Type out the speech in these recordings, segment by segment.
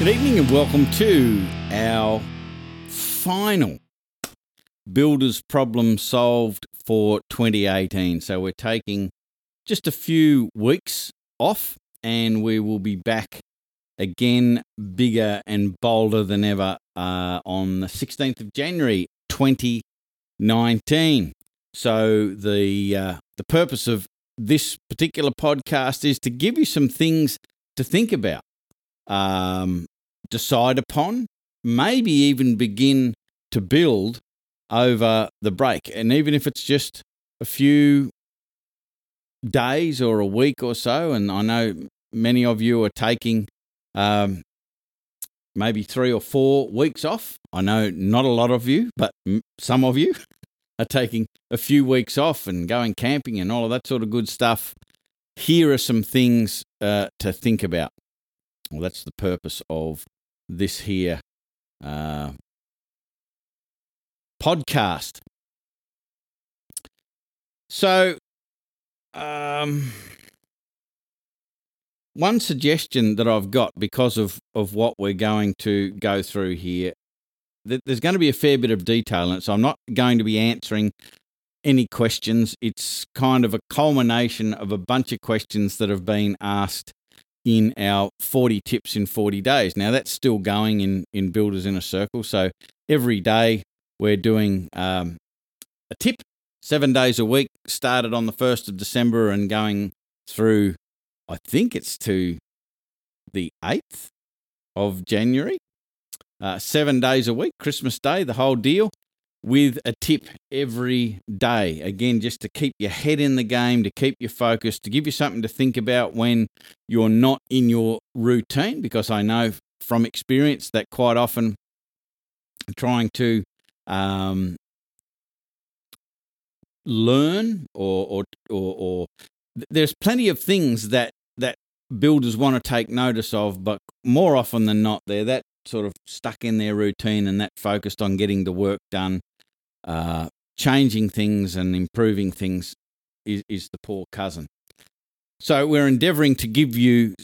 Good evening and welcome to our final Builders Problem Solved for 2018. So we're taking just a few weeks off and we will be back again bigger and bolder than ever uh, on the 16th of January 2019. So the uh, the purpose of this particular podcast is to give you some things to think about um, decide upon, maybe even begin to build over the break. And even if it's just a few days or a week or so, and I know many of you are taking um, maybe three or four weeks off. I know not a lot of you, but some of you are taking a few weeks off and going camping and all of that sort of good stuff. Here are some things uh, to think about. Well, that's the purpose of this here uh, podcast. So, um, one suggestion that I've got because of, of what we're going to go through here, there's going to be a fair bit of detail in it, so I'm not going to be answering any questions. It's kind of a culmination of a bunch of questions that have been asked in our 40 tips in 40 days. Now, that's still going in, in Builders Inner Circle. So every day we're doing um, a tip, seven days a week, started on the 1st of December and going through, I think it's to the 8th of January. Uh, seven days a week, Christmas Day, the whole deal with a tip every day. Again, just to keep your head in the game, to keep you focused, to give you something to think about when you're not in your routine, because I know from experience that quite often trying to um, learn or, or, or, or there's plenty of things that, that builders want to take notice of, but more often than not, they're that sort of stuck in their routine and that focused on getting the work done uh, changing things and improving things is, is the poor cousin. So we're endeavoring to give you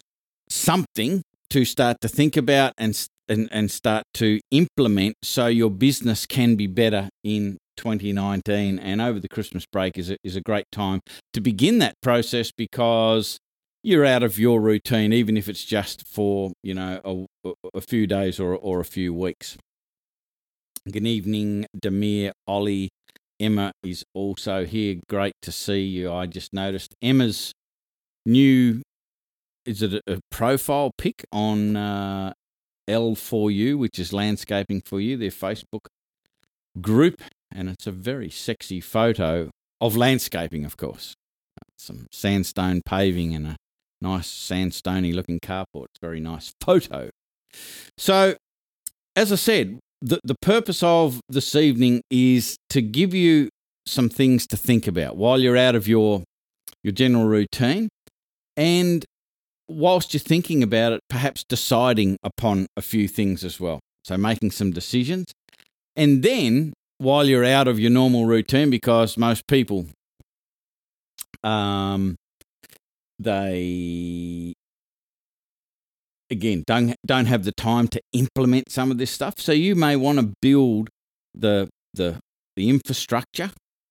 something to start to think about and, and, and start to implement so your business can be better in 2019 and over the Christmas break is a, is a great time to begin that process because you're out of your routine, even if it's just for you know a, a few days or or a few weeks. Good evening, Demir, Ollie. Emma is also here. Great to see you. I just noticed Emma's new, is it a, profile pic on uh, L4U, which is Landscaping for You, their Facebook group. And it's a very sexy photo of landscaping, of course. Some sandstone paving and a nice sandstony looking carport. It's a very nice photo. So, as I said, the, the purpose of this evening is to give you some things to think about while you're out of your your general routine and whilst you're thinking about it perhaps deciding upon a few things as well. So making some decisions. And then while you're out of your normal routine because most people um they again don't don't have the time to implement some of this stuff. So you may want to build the the the infrastructure,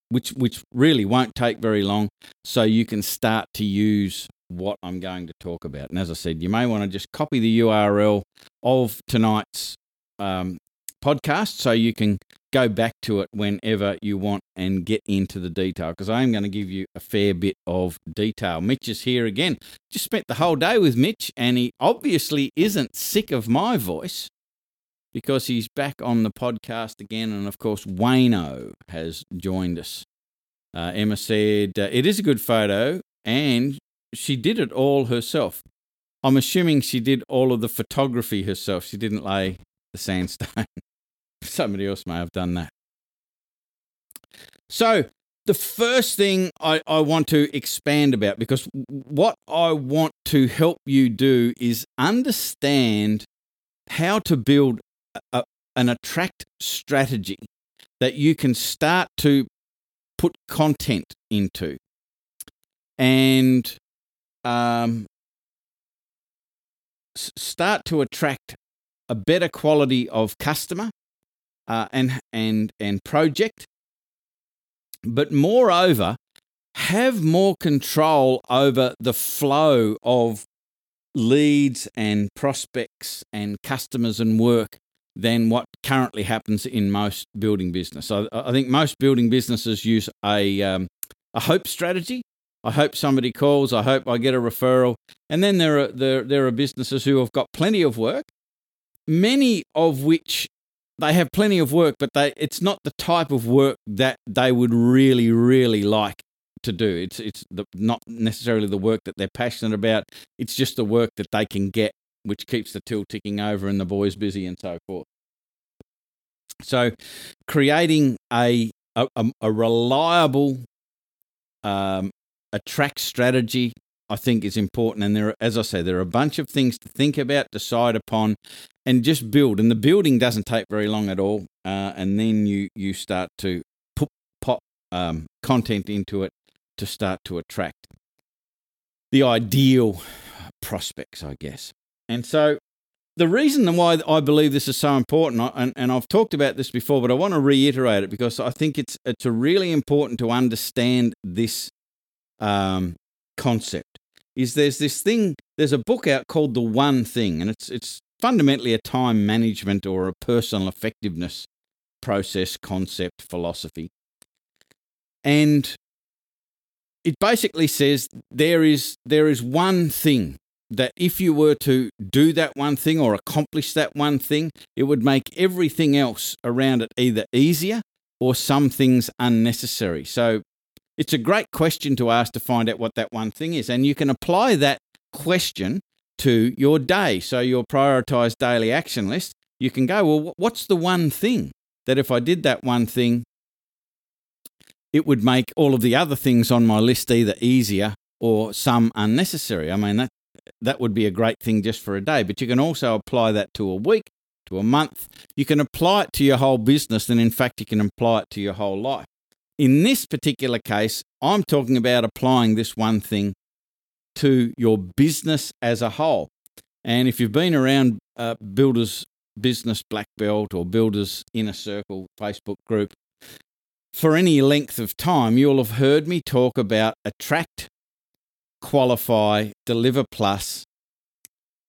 which which really won't take very long, so you can start to use what I'm going to talk about. And as I said, you may want to just copy the URL of tonight's um, podcast so you can go back to it whenever you want and get into the detail because I am going to give you a fair bit of detail. Mitch is here again. Just spent the whole day with Mitch and he obviously isn't sick of my voice because he's back on the podcast again. And of course, Wayno has joined us. Uh, Emma said, uh, It is a good photo and she did it all herself. I'm assuming she did all of the photography herself. She didn't lay the sandstone. Somebody else may have done that. So, the first thing I, I want to expand about, because what I want to help you do is understand how to build a, an attract strategy that you can start to put content into and um, start to attract a better quality of customer uh, and and and project, but moreover, have more control over the flow of leads and prospects and customers and work than what currently happens in most building business. So I think most building businesses use a um, a hope strategy. I hope somebody calls. I hope I get a referral. And then there are there there are businesses who have got plenty of work, many of which they have plenty of work, but they it's not the type of work that they would really really like to do. It's it's the, not necessarily the work that they're passionate about. It's just the work that they can get, which keeps the till ticking over and the boys busy and so forth. So, creating a a, a reliable um, attract strategy, I think, is important. And there, are, as I say, there are a bunch of things to think about, decide upon, and just build. And the building doesn't take very long at all. Uh, and then you you start to put pop um, content into it to start to attract the ideal prospects, I guess. And so the reason why I believe this is so important, and, and I've talked about this before, but I want to reiterate it because I think it's it's really important to understand this um, concept. Is there's this thing? There's a book out called The One Thing, and it's it's fundamentally a time management or a personal effectiveness process, concept, philosophy. And it basically says there is there is one thing that if you were to do that one thing or accomplish that one thing, it would make everything else around it either easier or some things unnecessary. So it's a great question to ask to find out what that one thing is. And you can apply that question to your day. So your prioritized daily action list, you can go, well, what's the one thing that if I did that one thing, it would make all of the other things on my list either easier or some unnecessary. I mean, that, that would be a great thing just for a day, but you can also apply that to a week, to a month. You can apply it to your whole business, and in fact, you can apply it to your whole life. In this particular case, I'm talking about applying this one thing to your business as a whole. And if you've been around uh, Builders Business Black Belt or Builders Inner Circle Facebook group, for any length of time, you'll have heard me talk about attract, qualify, deliver plus,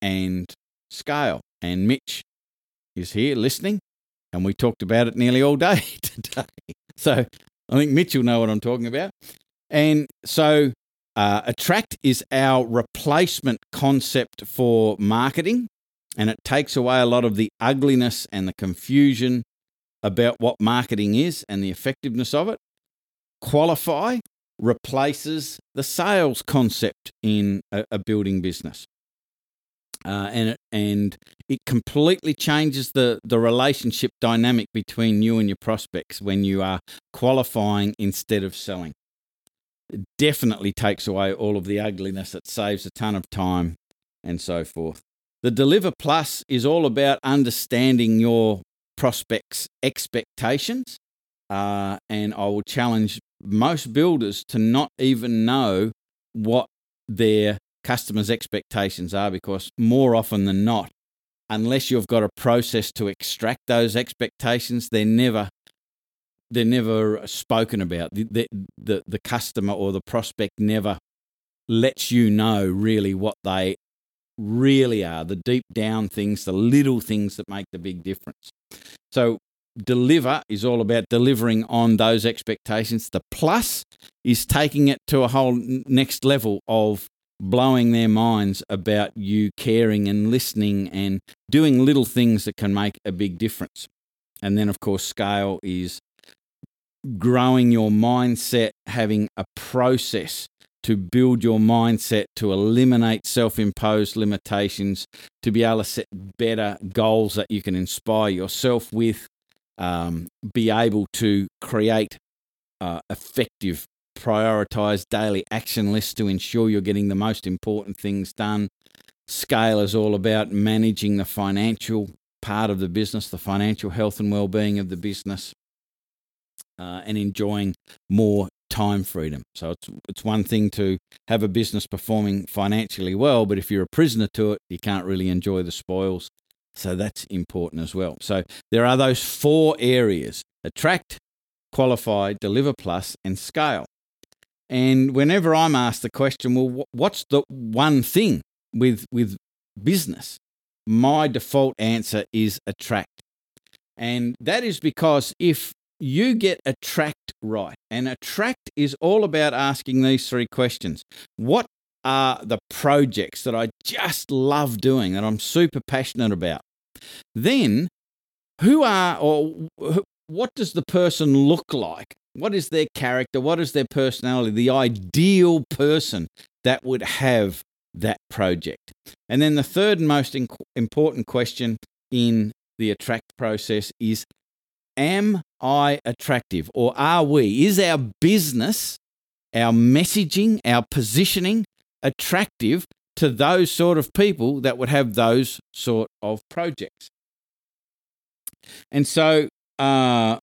and scale. And Mitch is here listening, and we talked about it nearly all day today. So I think Mitch will know what I'm talking about. And so uh, attract is our replacement concept for marketing, and it takes away a lot of the ugliness and the confusion about what marketing is and the effectiveness of it. Qualify replaces the sales concept in a, a building business. Uh, and it, and it completely changes the, the relationship dynamic between you and your prospects when you are qualifying instead of selling. It definitely takes away all of the ugliness. It saves a ton of time and so forth. The Deliver Plus is all about understanding your prospects' expectations. Uh, and I will challenge most builders to not even know what their customers' expectations are because more often than not, unless you've got a process to extract those expectations, they're never they're never spoken about. The, the, the, the customer or the prospect never lets you know really what they really are the deep down things, the little things that make the big difference. So, deliver is all about delivering on those expectations. The plus is taking it to a whole next level of blowing their minds about you caring and listening and doing little things that can make a big difference. And then, of course, scale is growing your mindset, having a process to build your mindset to eliminate self imposed limitations, to be able to set better goals that you can inspire yourself with, um, be able to create uh, effective, prioritized daily action lists to ensure you're getting the most important things done. Scale is all about managing the financial part of the business, the financial health and well being of the business. Uh, and enjoying more time freedom. So it's it's one thing to have a business performing financially well, but if you're a prisoner to it, you can't really enjoy the spoils So that's important as well. So there are those four areas attract, qualify, deliver plus, and scale. And whenever I'm asked the question, well, what's the one thing with, with business? My default answer is attract. And that is because if you get attract right, and attract is all about asking these three questions What are the projects that I just love doing, that I'm super passionate about? Then, who are or what does the person look like? What is their character? What is their personality? The ideal person that would have that project. And then the third and most important question in the attract process is Am I attractive or are we? Is our business, our messaging, our positioning attractive to those sort of people that would have those sort of projects? And so, uh,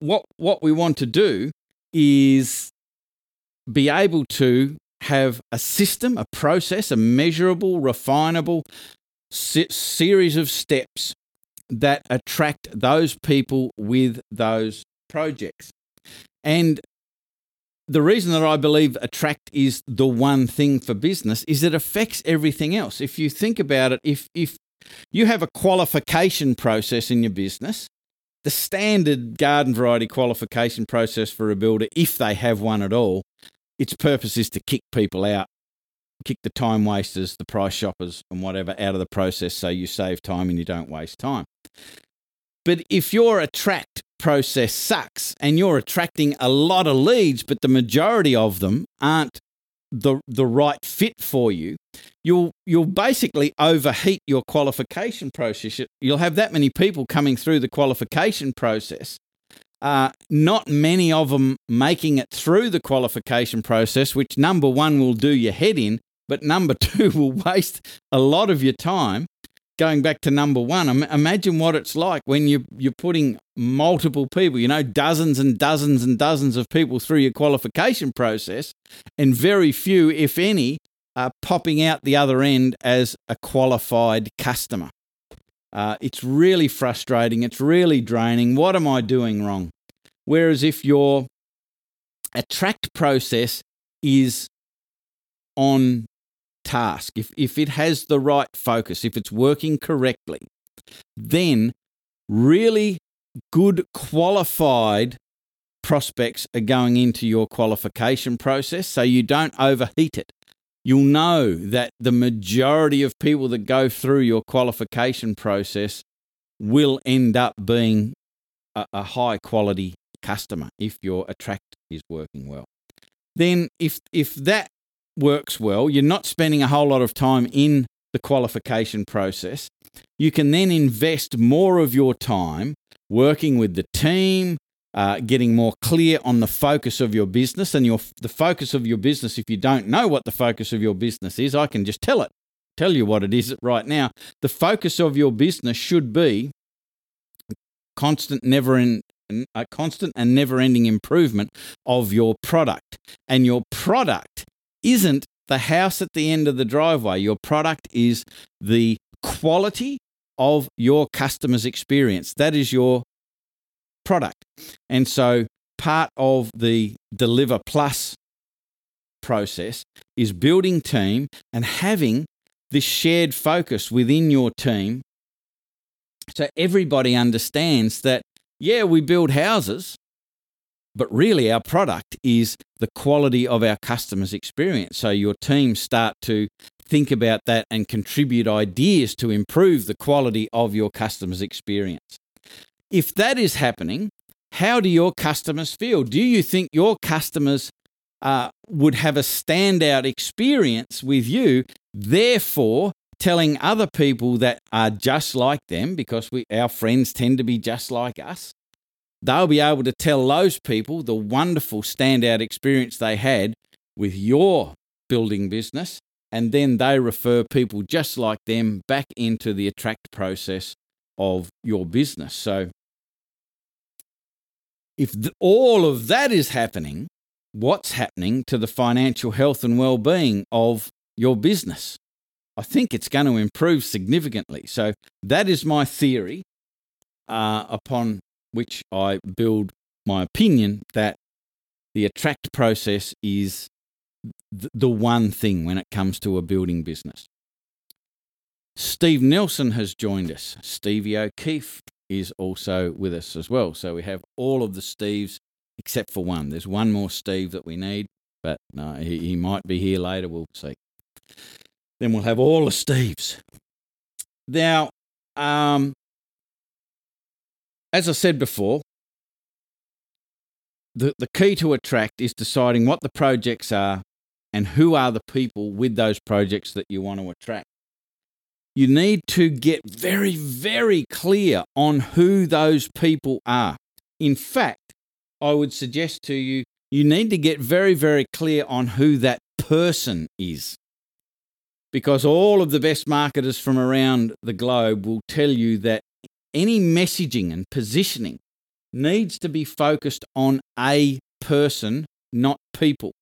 what what we want to do is be able to have a system, a process, a measurable, refinable series of steps that attract those people with those projects. And the reason that I believe attract is the one thing for business is it affects everything else. If you think about it, if if you have a qualification process in your business, the standard garden variety qualification process for a builder, if they have one at all, its purpose is to kick people out, kick the time wasters, the price shoppers, and whatever out of the process so you save time and you don't waste time. But if your attract process sucks and you're attracting a lot of leads, but the majority of them aren't the the right fit for you, you'll you'll basically overheat your qualification process. You'll have that many people coming through the qualification process. Uh, not many of them making it through the qualification process, which number one will do your head in, but number two will waste a lot of your time going back to number one, imagine what it's like when you you're putting multiple people, you know, dozens and dozens and dozens of people through your qualification process, and very few, if any, are popping out the other end as a qualified customer. Uh, it's really frustrating. It's really draining. What am I doing wrong? Whereas if your attract process is on task, if, if it has the right focus, if it's working correctly, then really good qualified prospects are going into your qualification process so you don't overheat it. You'll know that the majority of people that go through your qualification process will end up being a, a high quality customer if your attract is working well. Then if if that works well, you're not spending a whole lot of time in the qualification process. You can then invest more of your time working with the team, uh, getting more clear on the focus of your business and your the focus of your business. If you don't know what the focus of your business is, I can just tell it, tell you what it is right now. The focus of your business should be constant, never in a constant and never ending improvement of your product. And your product isn't the house at the end of the driveway. Your product is the quality of your customer's experience. That is your product. And so part of the Deliver Plus process is building team and having this shared focus within your team so everybody understands that, yeah, we build houses, but really, our product is the quality of our customers' experience. So your team start to think about that and contribute ideas to improve the quality of your customers' experience. If that is happening, how do your customers feel? Do you think your customers uh, would have a standout experience with you, therefore telling other people that are just like them, because we, our friends tend to be just like us, they'll be able to tell those people the wonderful standout experience they had with your building business. And then they refer people just like them back into the attract process of your business. So, if the, all of that is happening, what's happening to the financial health and well being of your business? I think it's going to improve significantly. So that is my theory uh, upon which I build my opinion that the attract process is th- the one thing when it comes to a building business. Steve Nelson has joined us. Stevie O'Keefe is also with us as well. So we have all of the Steves except for one. There's one more Steve that we need, but no, he, he might be here later. We'll see. Then we'll have all the Steves. Now, um, as I said before, the, the key to attract is deciding what the projects are and who are the people with those projects that you want to attract. You need to get very, very clear on who those people are. In fact, I would suggest to you, you need to get very, very clear on who that person is. Because all of the best marketers from around the globe will tell you that any messaging and positioning needs to be focused on a person, not people.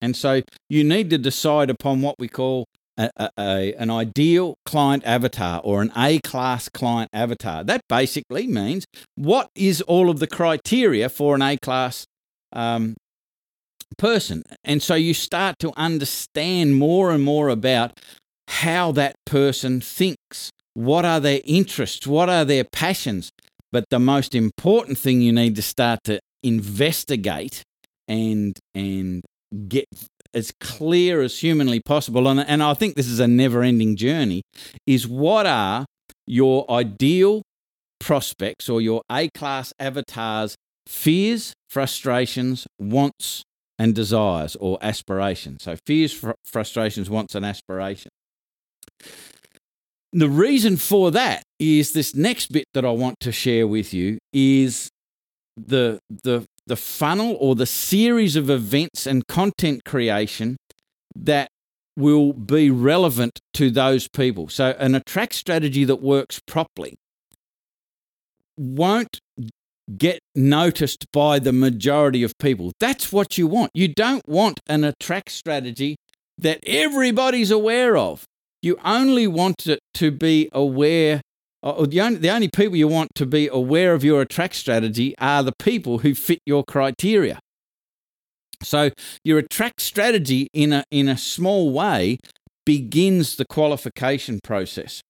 And so you need to decide upon what we call a, a, a, an ideal client avatar or an A class client avatar. That basically means what is all of the criteria for an A class um, person. And so you start to understand more and more about how that person thinks. What are their interests? What are their passions? But the most important thing you need to start to investigate and and get as clear as humanly possible and, and I think this is a never ending journey is what are your ideal prospects or your A class avatars fears, frustrations, wants and desires or aspirations. So fears, fr- frustrations, wants and aspirations. The reason for that is this next bit that I want to share with you is the the the funnel or the series of events and content creation that will be relevant to those people. So, an attract strategy that works properly won't get noticed by the majority of people. That's what you want. You don't want an attract strategy that everybody's aware of. You only want it to be aware uh, the only, the only people you want to be aware of your attract strategy are the people who fit your criteria. So your attract strategy in a in a small way begins the qualification process.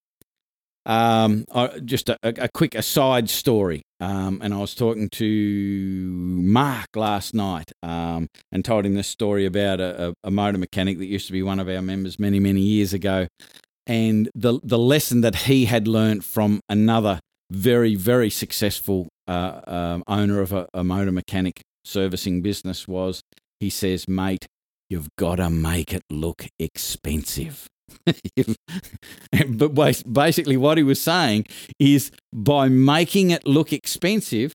Um, just a, a, quick aside story. Um, and I was talking to Mark last night um, and told him this story about a, a, motor mechanic that used to be one of our members many, many years ago and the the lesson that he had learned from another very very successful uh, um, owner of a, a motor mechanic servicing business was he says mate you've got to make it look expensive but basically what he was saying is by making it look expensive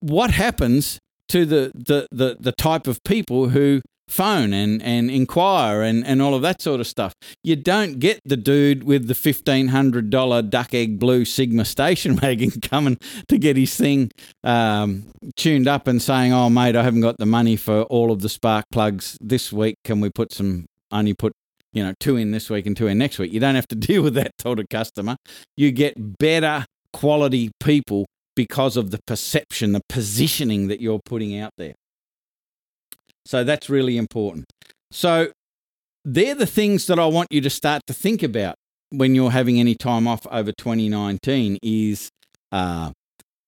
what happens to the, the, the, the type of people who phone and, and inquire and, and all of that sort of stuff. You don't get the dude with the $1,500 duck egg blue Sigma station wagon coming to get his thing um, tuned up and saying, oh, mate, I haven't got the money for all of the spark plugs this week. Can we put some, only put you know, two in this week and two in next week. You don't have to deal with that sort of customer. You get better quality people because of the perception, the positioning that you're putting out there. So that's really important. So they're the things that I want you to start to think about when you're having any time off over 2019 is uh,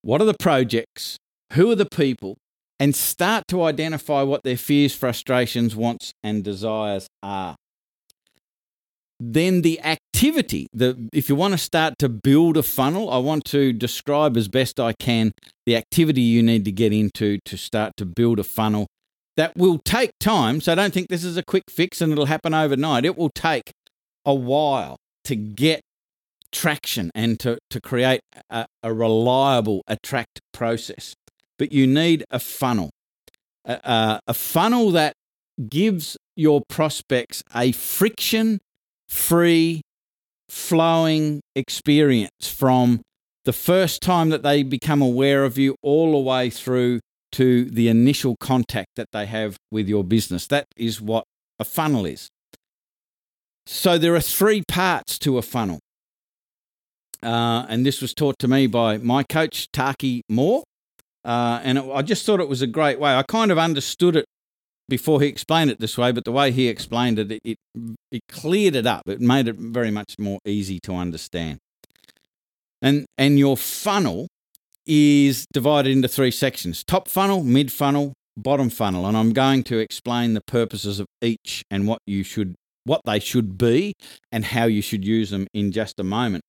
what are the projects? Who are the people? And start to identify what their fears, frustrations, wants, and desires are. Then the activity, the if you want to start to build a funnel, I want to describe as best I can the activity you need to get into to start to build a funnel that will take time. So I don't think this is a quick fix and it'll happen overnight. It will take a while to get traction and to, to create a, a reliable attract process. But you need a funnel, a, a funnel that gives your prospects a friction free, flowing experience from the first time that they become aware of you all the way through to the initial contact that they have with your business. That is what a funnel is. So there are three parts to a funnel. Uh, and this was taught to me by my coach, Taki Moore. Uh, and it, I just thought it was a great way. I kind of understood it before he explained it this way, but the way he explained it, it, it, cleared it up. It made it very much more easy to understand. And, and your funnel is divided into three sections top funnel, mid funnel, bottom funnel. And I'm going to explain the purposes of each and what you should what they should be and how you should use them in just a moment.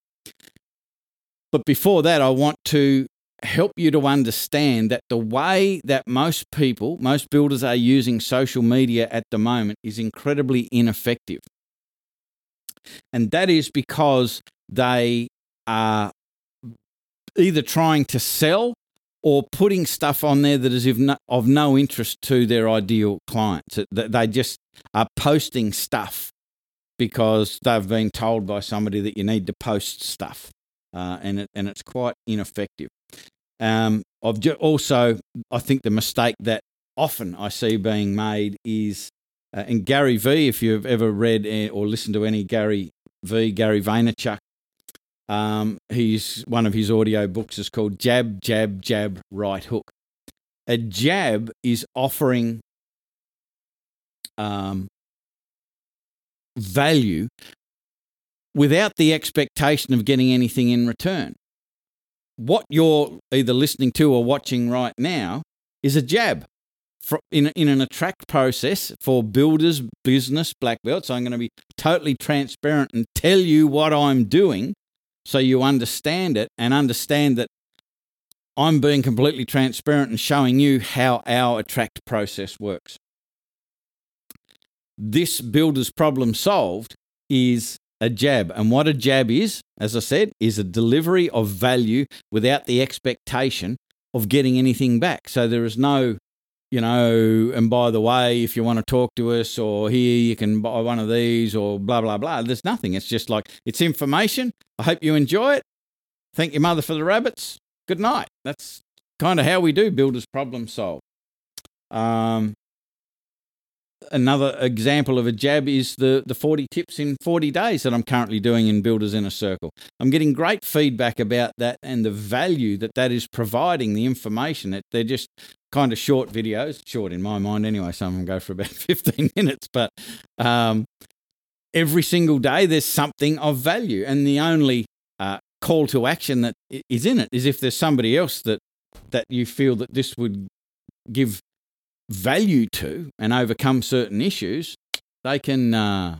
But before that, I want to help you to understand that the way that most people, most builders are using social media at the moment is incredibly ineffective. And that is because they are either trying to sell or putting stuff on there that is of no, interest to their ideal clients. They just are posting stuff because they've been told by somebody that you need to post stuff, uh, and it, and it's quite ineffective. Um, I've also, I think the mistake that often I see being made is, uh, and Gary V, if you've ever read or listened to any Gary V, Gary Vaynerchuk, um, he's one of his audio books is called Jab, Jab, Jab, Right Hook. A jab is offering um, value without the expectation of getting anything in return what you're either listening to or watching right now is a jab in, in an attract process for builders, business, black belts. So I'm going to be totally transparent and tell you what I'm doing so you understand it and understand that I'm being completely transparent and showing you how our attract process works. This builder's problem solved is a jab. And what a jab is, as I said, is a delivery of value without the expectation of getting anything back. So there is no, you know, and by the way, if you want to talk to us or here, you can buy one of these or blah, blah, blah. There's nothing. It's just like, it's information. I hope you enjoy it. Thank your mother for the rabbits. Good night. That's kind of how we do builders problem solve. Um, another example of a jab is the, the 40 tips in 40 days that I'm currently doing in Builders Inner Circle. I'm getting great feedback about that and the value that that is providing, the information. That they're just kind of short videos, short in my mind anyway. Some of them go for about 15 minutes, but um, every single day there's something of value. And the only uh, call to action that is in it is if there's somebody else that that you feel that this would give value to and overcome certain issues, they can uh,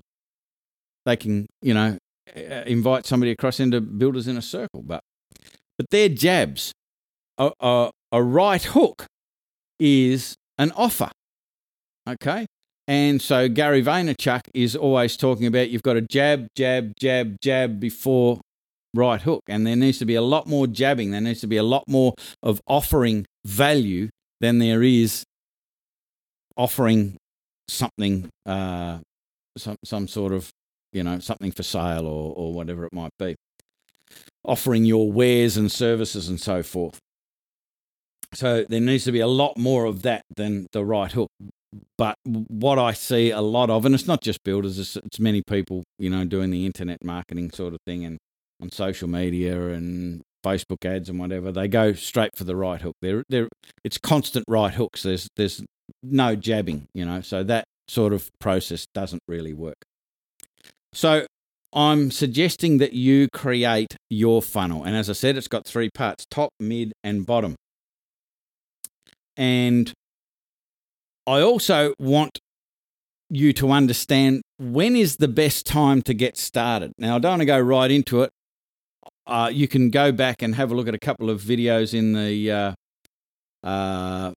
they can you know invite somebody across into builders Inner Circle. But but their jabs. A, a, a right hook is an offer. Okay. And so Gary Vaynerchuk is always talking about you've got to jab, jab, jab, jab before right hook. And there needs to be a lot more jabbing. There needs to be a lot more of offering value than there is offering something, uh, some some sort of you know something for sale or or whatever it might be, offering your wares and services and so forth. So there needs to be a lot more of that than the right hook. But what I see a lot of, and it's not just builders, it's, it's many people, you know, doing the internet marketing sort of thing and on social media and Facebook ads and whatever, they go straight for the right hook. They're, they're, it's constant right hooks. There's, there's no jabbing, you know, so that sort of process doesn't really work. So I'm suggesting that you create your funnel. And as I said, it's got three parts top, mid, and bottom. And I also want you to understand when is the best time to get started. Now, I don't want to go right into it. Uh, you can go back and have a look at a couple of videos in the uh, uh,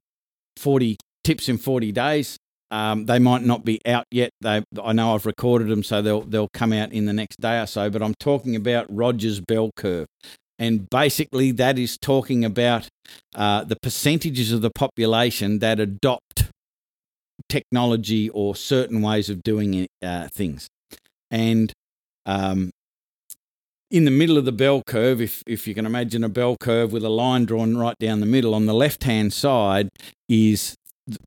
40 tips in 40 days. Um, they might not be out yet. They, I know I've recorded them, so they'll they'll come out in the next day or so. But I'm talking about Rogers bell curve, and basically that is talking about uh, the percentages of the population that adopt technology or certain ways of doing uh, things. And um, in the middle of the bell curve, if if you can imagine a bell curve with a line drawn right down the middle, on the left hand side is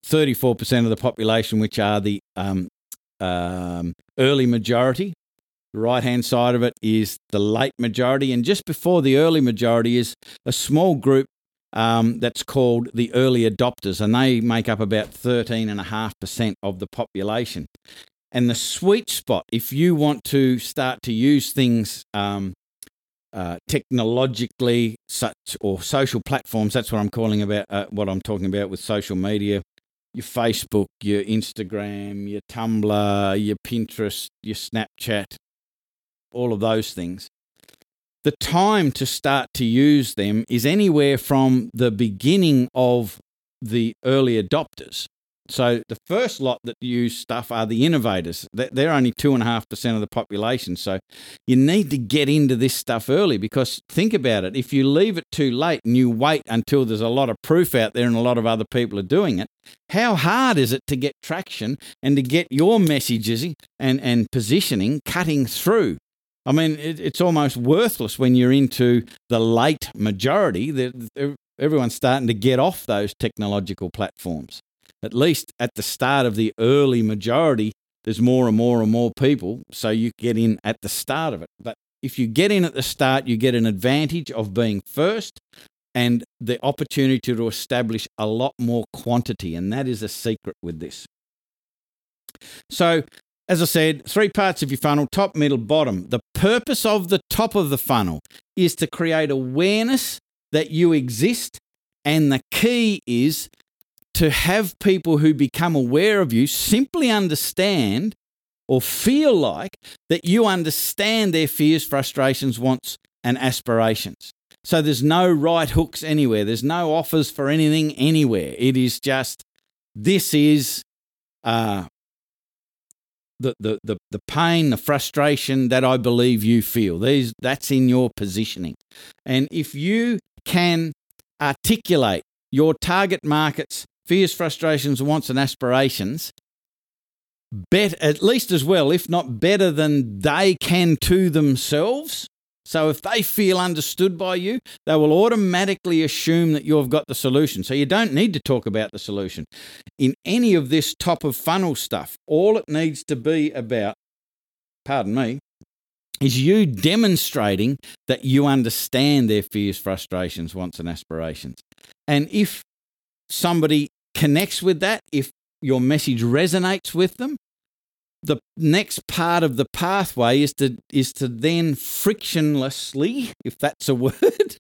34% of the population, which are the um, um, early majority, The right hand side of it is the late majority, and just before the early majority is a small group um, that's called the early adopters, and they make up about 13.5% of the population. And the sweet spot, if you want to start to use things um, uh, technologically, such or social platforms, that's what I'm calling about, uh, what I'm talking about with social media, your Facebook, your Instagram, your Tumblr, your Pinterest, your Snapchat, all of those things. The time to start to use them is anywhere from the beginning of the early adopters. So the first lot that use stuff are the innovators. They're only two and a half percent of the population. So you need to get into this stuff early because think about it. If you leave it too late and you wait until there's a lot of proof out there and a lot of other people are doing it, how hard is it to get traction and to get your messages and, and positioning cutting through? I mean, it, it's almost worthless when you're into the late majority. Everyone's starting to get off those technological platforms at least at the start of the early majority, there's more and more and more people. So you get in at the start of it. But if you get in at the start, you get an advantage of being first and the opportunity to establish a lot more quantity. And that is a secret with this. So, as I said, three parts of your funnel top, middle, bottom. The purpose of the top of the funnel is to create awareness that you exist. And the key is to have people who become aware of you simply understand or feel like that you understand their fears, frustrations, wants, and aspirations. So there's no right hooks anywhere. There's no offers for anything anywhere. It is just this is uh, the, the, the, the pain, the frustration that I believe you feel. These, that's in your positioning. And if you can articulate your target market's fears, frustrations, wants, and aspirations, bet at least as well, if not better than they can to themselves. So if they feel understood by you, they will automatically assume that you've got the solution. So you don't need to talk about the solution. In any of this top of funnel stuff, all it needs to be about, pardon me, is you demonstrating that you understand their fears, frustrations, wants, and aspirations. And if somebody connects with that, if your message resonates with them, the next part of the pathway is to is to then frictionlessly, if that's a word,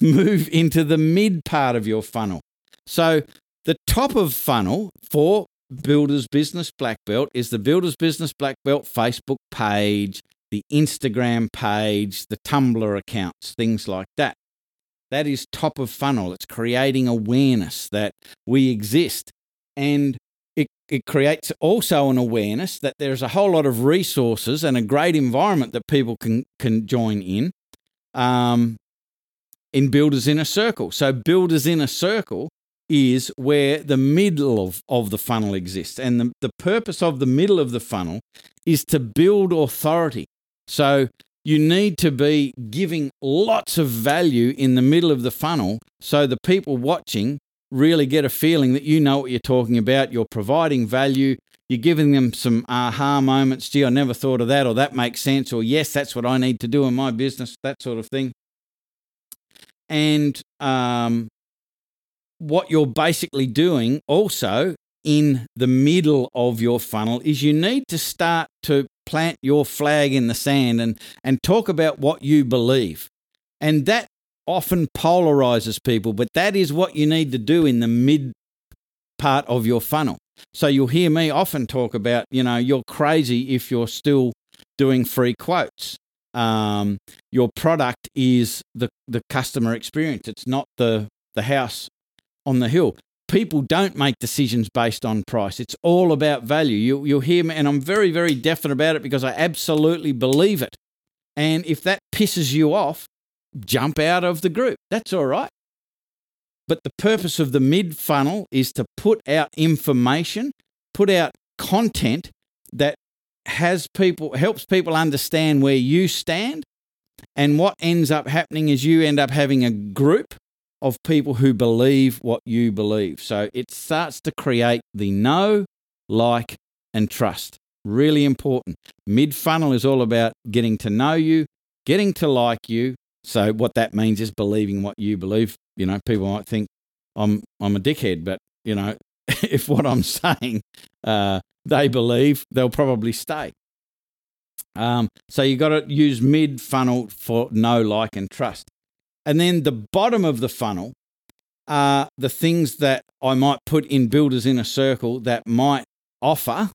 move into the mid part of your funnel. So the top of funnel for Builders Business Black Belt is the Builders Business Black Belt Facebook page, the Instagram page, the Tumblr accounts, things like that. That is top of funnel. It's creating awareness that we exist. And it, it creates also an awareness that there's a whole lot of resources and a great environment that people can, can join in um, in Builders Inner Circle. So, Builders Inner Circle is where the middle of, of the funnel exists. And the, the purpose of the middle of the funnel is to build authority. So, you need to be giving lots of value in the middle of the funnel so the people watching really get a feeling that you know what you're talking about. You're providing value. You're giving them some aha moments. Gee, I never thought of that, or that makes sense, or yes, that's what I need to do in my business, that sort of thing. And um, what you're basically doing also in the middle of your funnel is you need to start to plant your flag in the sand and, and talk about what you believe. And that often polarizes people, but that is what you need to do in the mid part of your funnel. So you'll hear me often talk about, you know, you're crazy if you're still doing free quotes. Um, your product is the, the customer experience. It's not the, the house on the hill people don't make decisions based on price. It's all about value. You, you'll hear me, and I'm very, very definite about it because I absolutely believe it. And if that pisses you off, jump out of the group. That's all right. But the purpose of the mid funnel is to put out information, put out content that has people helps people understand where you stand and what ends up happening is you end up having a group of people who believe what you believe. So it starts to create the know, like, and trust. Really important. Mid funnel is all about getting to know you, getting to like you. So what that means is believing what you believe. You know, people might think I'm I'm a dickhead, but you know, if what I'm saying uh, they believe, they'll probably stay. Um, so you got to use mid funnel for know, like, and trust. And then the bottom of the funnel are the things that I might put in builders Inner Circle that might offer.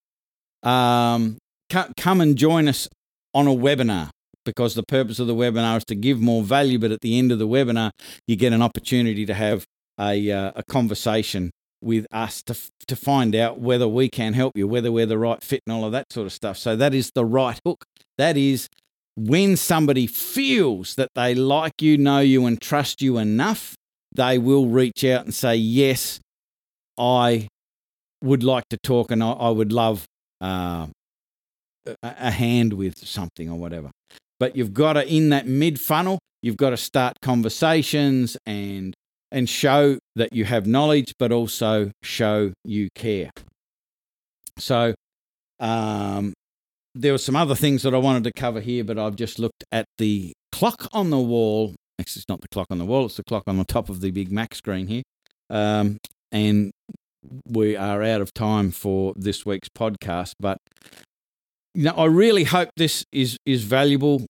Um, come and join us on a webinar because the purpose of the webinar is to give more value. But at the end of the webinar, you get an opportunity to have a, uh, a conversation with us to, to find out whether we can help you, whether we're the right fit and all of that sort of stuff. So that is the right hook. That is when somebody feels that they like you, know you, and trust you enough, they will reach out and say, Yes, I would like to talk and I, I would love uh, a, a hand with something or whatever. But you've got to, in that mid funnel, you've got to start conversations and and show that you have knowledge, but also show you care. So, um, there were some other things that I wanted to cover here, but I've just looked at the clock on the wall. Actually, it's not the clock on the wall, it's the clock on the top of the big Mac screen here. Um, and we are out of time for this week's podcast. But you know, I really hope this is is valuable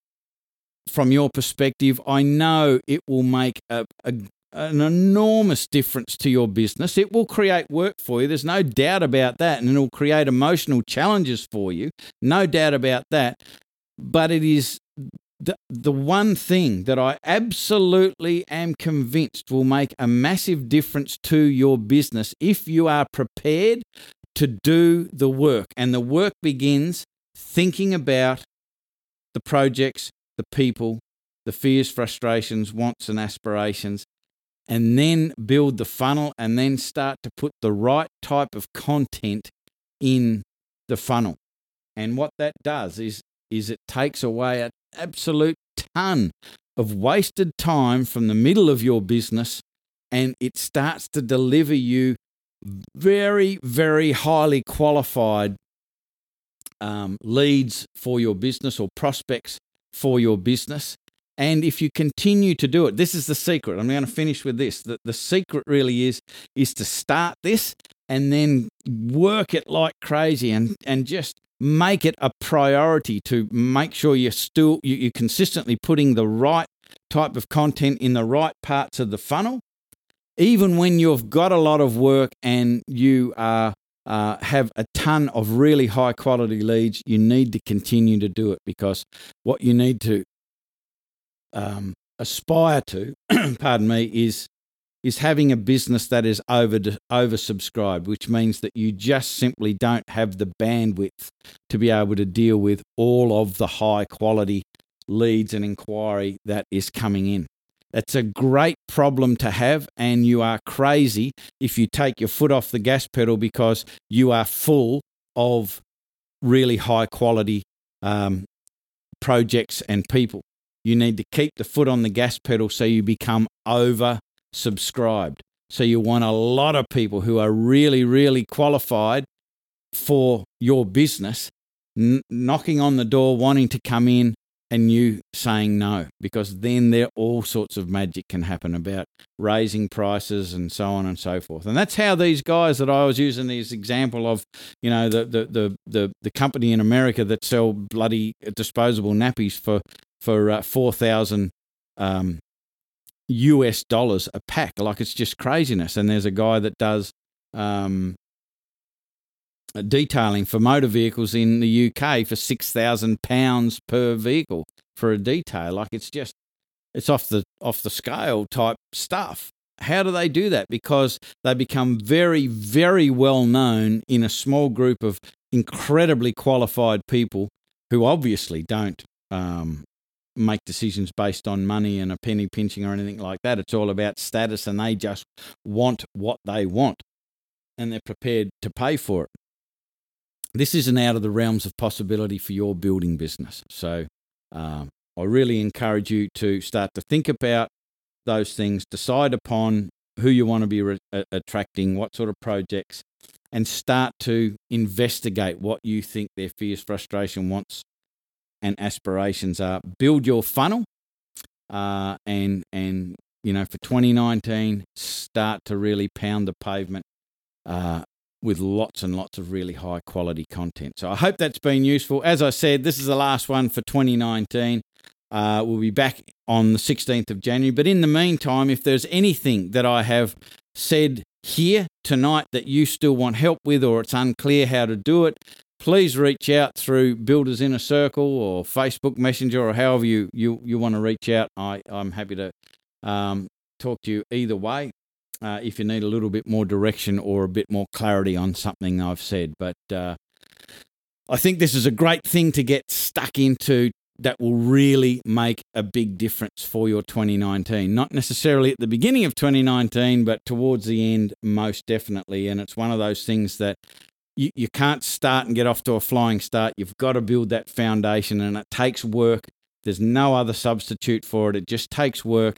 from your perspective. I know it will make a, a an enormous difference to your business. It will create work for you. There's no doubt about that. And it'll create emotional challenges for you. No doubt about that. But it is the, the one thing that I absolutely am convinced will make a massive difference to your business if you are prepared to do the work. And the work begins thinking about the projects, the people, the fears, frustrations, wants, and aspirations, and then build the funnel and then start to put the right type of content in the funnel. And what that does is is it takes away an absolute ton of wasted time from the middle of your business and it starts to deliver you very, very highly qualified um, leads for your business or prospects for your business. And if you continue to do it, this is the secret. I'm going to finish with this. The, the secret really is is to start this and then work it like crazy and, and just make it a priority to make sure you're still you, you're consistently putting the right type of content in the right parts of the funnel. Even when you've got a lot of work and you are uh, have a ton of really high quality leads, you need to continue to do it because what you need to um, aspire to, pardon me, is is having a business that is over oversubscribed, which means that you just simply don't have the bandwidth to be able to deal with all of the high quality leads and inquiry that is coming in. That's a great problem to have, and you are crazy if you take your foot off the gas pedal because you are full of really high quality um, projects and people. You need to keep the foot on the gas pedal so you become over subscribed. So you want a lot of people who are really, really qualified for your business n- knocking on the door, wanting to come in, and you saying no, because then there all sorts of magic can happen about raising prices and so on and so forth. And that's how these guys that I was using this example of, you know, the the the the, the company in America that sell bloody disposable nappies for for uh, four thousand um, US dollars a pack. Like it's just craziness. And there's a guy that does um, detailing for motor vehicles in the UK for six thousand pounds per vehicle for a detail. Like it's just it's off the off the scale type stuff. How do they do that? Because they become very, very well known in a small group of incredibly qualified people who obviously don't um, make decisions based on money and a penny pinching or anything like that. It's all about status and they just want what they want and they're prepared to pay for it. This isn't out of the realms of possibility for your building business. So um, I really encourage you to start to think about those things, decide upon who you want to be re- attracting, what sort of projects, and start to investigate what you think their fears, frustration, wants, and aspirations are. Build your funnel, uh, and and you know for 2019, start to really pound the pavement uh, with lots and lots of really high quality content. So I hope that's been useful. As I said, this is the last one for 2019. Uh, we'll be back on the 16th of January. But in the meantime, if there's anything that I have said here tonight that you still want help with or it's unclear how to do it, please reach out through Builders Inner Circle or Facebook Messenger or however you, you, you want to reach out. I, I'm happy to um, talk to you either way uh, if you need a little bit more direction or a bit more clarity on something I've said. But uh, I think this is a great thing to get stuck into that will really make a big difference for your 2019. Not necessarily at the beginning of 2019, but towards the end, most definitely. And it's one of those things that you, you can't start and get off to a flying start. You've got to build that foundation, and it takes work. There's no other substitute for it. It just takes work.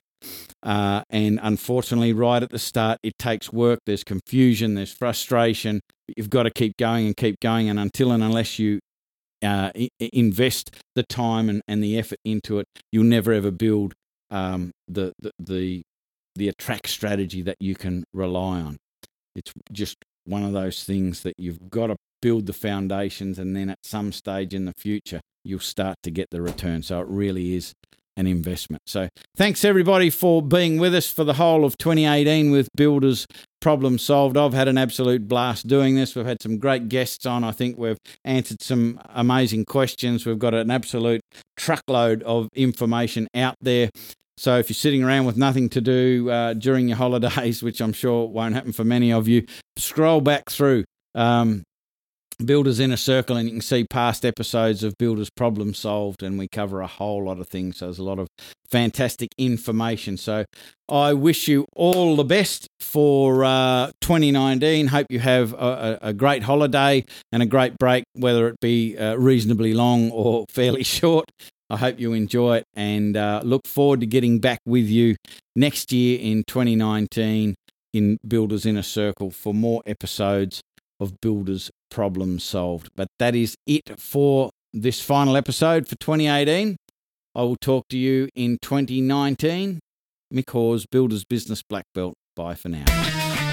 Uh, and unfortunately, right at the start, it takes work. There's confusion, there's frustration. You've got to keep going and keep going. And until and unless you uh, invest the time and, and the effort into it, you'll never ever build um, the, the, the the attract strategy that you can rely on. It's just one of those things that you've got to build the foundations, and then at some stage in the future, you'll start to get the return. So it really is an investment. So thanks everybody for being with us for the whole of 2018 with Builders Problem Solved. I've had an absolute blast doing this. We've had some great guests on. I think we've answered some amazing questions. We've got an absolute truckload of information out there. So if you're sitting around with nothing to do uh, during your holidays, which I'm sure won't happen for many of you, scroll back through. Um, Builders Inner Circle, and you can see past episodes of Builders Problem Solved, and we cover a whole lot of things. So there's a lot of fantastic information. So I wish you all the best for uh, 2019. Hope you have a, a, great holiday and a great break, whether it be uh, reasonably long or fairly short. I hope you enjoy it and uh, look forward to getting back with you next year in 2019 in Builders Inner Circle for more episodes of Builders Problem Solved. But that is it for this final episode for 2018. I will talk to you in 2019. Mick Hawes, Builders Business Black Belt. Bye for now.